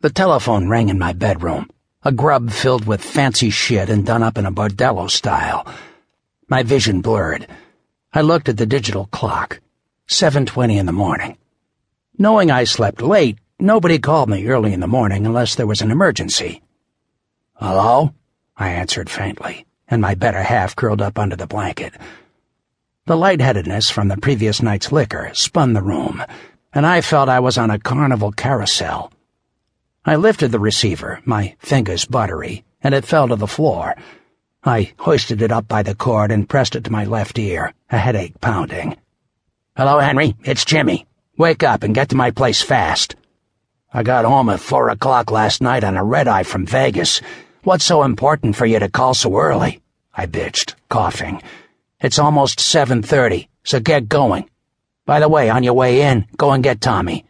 The telephone rang in my bedroom, a grub filled with fancy shit and done up in a bordello style. My vision blurred. I looked at the digital clock. 7.20 in the morning. Knowing I slept late, nobody called me early in the morning unless there was an emergency. Hello? I answered faintly, and my better half curled up under the blanket. The lightheadedness from the previous night's liquor spun the room, and I felt I was on a carnival carousel. I lifted the receiver, my fingers buttery, and it fell to the floor. I hoisted it up by the cord and pressed it to my left ear, a headache pounding. Hello, Henry. It's Jimmy. Wake up and get to my place fast. I got home at four o'clock last night on a red eye from Vegas. What's so important for you to call so early? I bitched, coughing. It's almost 7.30, so get going. By the way, on your way in, go and get Tommy.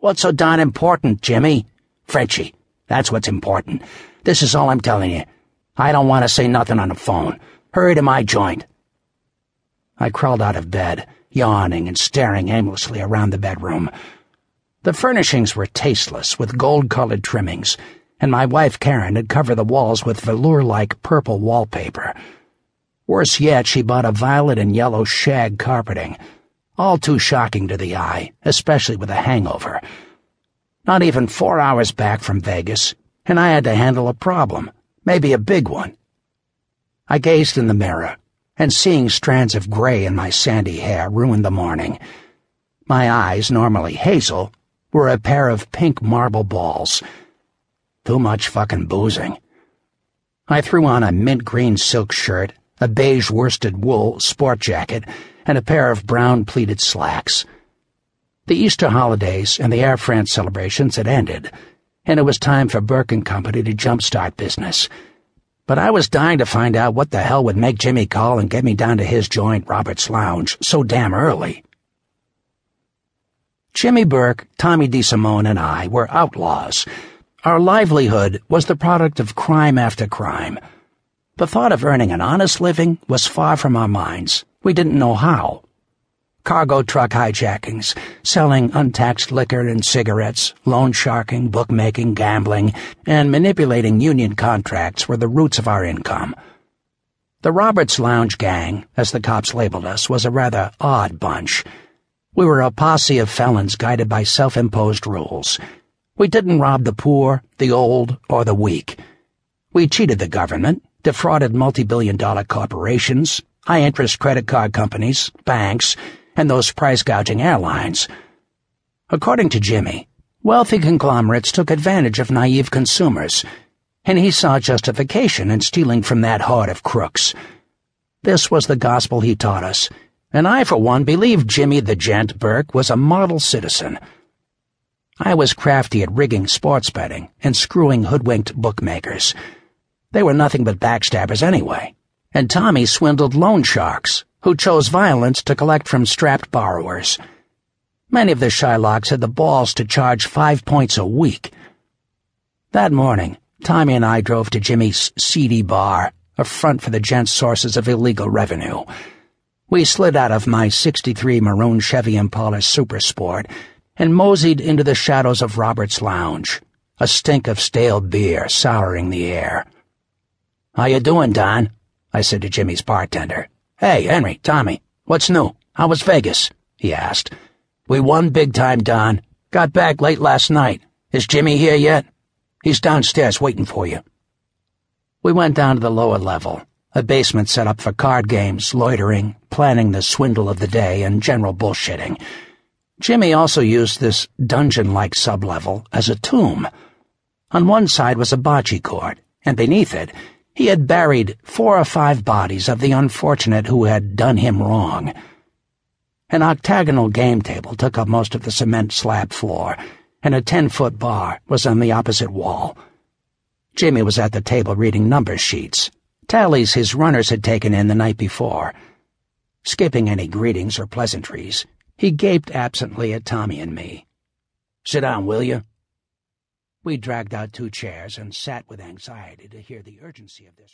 What's so darn important, Jimmy? Frenchie, that's what's important. This is all I'm telling you. I don't want to say nothing on the phone. Hurry to my joint. I crawled out of bed, yawning and staring aimlessly around the bedroom. The furnishings were tasteless, with gold-colored trimmings, and my wife Karen had covered the walls with velour-like purple wallpaper. Worse yet, she bought a violet and yellow shag carpeting, all too shocking to the eye, especially with a hangover. Not even four hours back from Vegas, and I had to handle a problem, maybe a big one. I gazed in the mirror, and seeing strands of gray in my sandy hair ruined the morning. My eyes, normally hazel, were a pair of pink marble balls. Too much fucking boozing. I threw on a mint green silk shirt, a beige worsted wool sport jacket, and a pair of brown pleated slacks. The Easter holidays and the Air France celebrations had ended, and it was time for Burke and Company to jumpstart business. But I was dying to find out what the hell would make Jimmy call and get me down to his joint, Robert's Lounge, so damn early. Jimmy Burke, Tommy DeSimone, and I were outlaws. Our livelihood was the product of crime after crime. The thought of earning an honest living was far from our minds. We didn't know how cargo truck hijackings, selling untaxed liquor and cigarettes, loan sharking, bookmaking, gambling, and manipulating union contracts were the roots of our income. The Roberts Lounge Gang, as the cops labeled us, was a rather odd bunch. We were a posse of felons guided by self-imposed rules. We didn't rob the poor, the old, or the weak. We cheated the government, defrauded multi-billion dollar corporations, high-interest credit card companies, banks, and those price gouging airlines. According to Jimmy, wealthy conglomerates took advantage of naive consumers, and he saw justification in stealing from that horde of crooks. This was the gospel he taught us, and I, for one, believed Jimmy the Gent Burke was a model citizen. I was crafty at rigging sports betting and screwing hoodwinked bookmakers. They were nothing but backstabbers anyway, and Tommy swindled loan sharks who chose violence to collect from strapped borrowers. Many of the Shylocks had the balls to charge five points a week. That morning, Tommy and I drove to Jimmy's seedy bar, a front for the gent's sources of illegal revenue. We slid out of my 63 maroon Chevy Impala Super Sport and moseyed into the shadows of Robert's Lounge, a stink of stale beer souring the air. How you doing, Don? I said to Jimmy's bartender. Hey, Henry, Tommy, what's new? How was Vegas? he asked. We won big time, Don. Got back late last night. Is Jimmy here yet? He's downstairs waiting for you. We went down to the lower level, a basement set up for card games, loitering, planning the swindle of the day, and general bullshitting. Jimmy also used this dungeon-like sublevel as a tomb. On one side was a bocce court, and beneath it, he had buried four or five bodies of the unfortunate who had done him wrong. An octagonal game table took up most of the cement slab floor, and a ten-foot bar was on the opposite wall. Jimmy was at the table reading number sheets, tallies his runners had taken in the night before. Skipping any greetings or pleasantries, he gaped absently at Tommy and me. Sit down, will you? We dragged out two chairs and sat with anxiety to hear the urgency of this.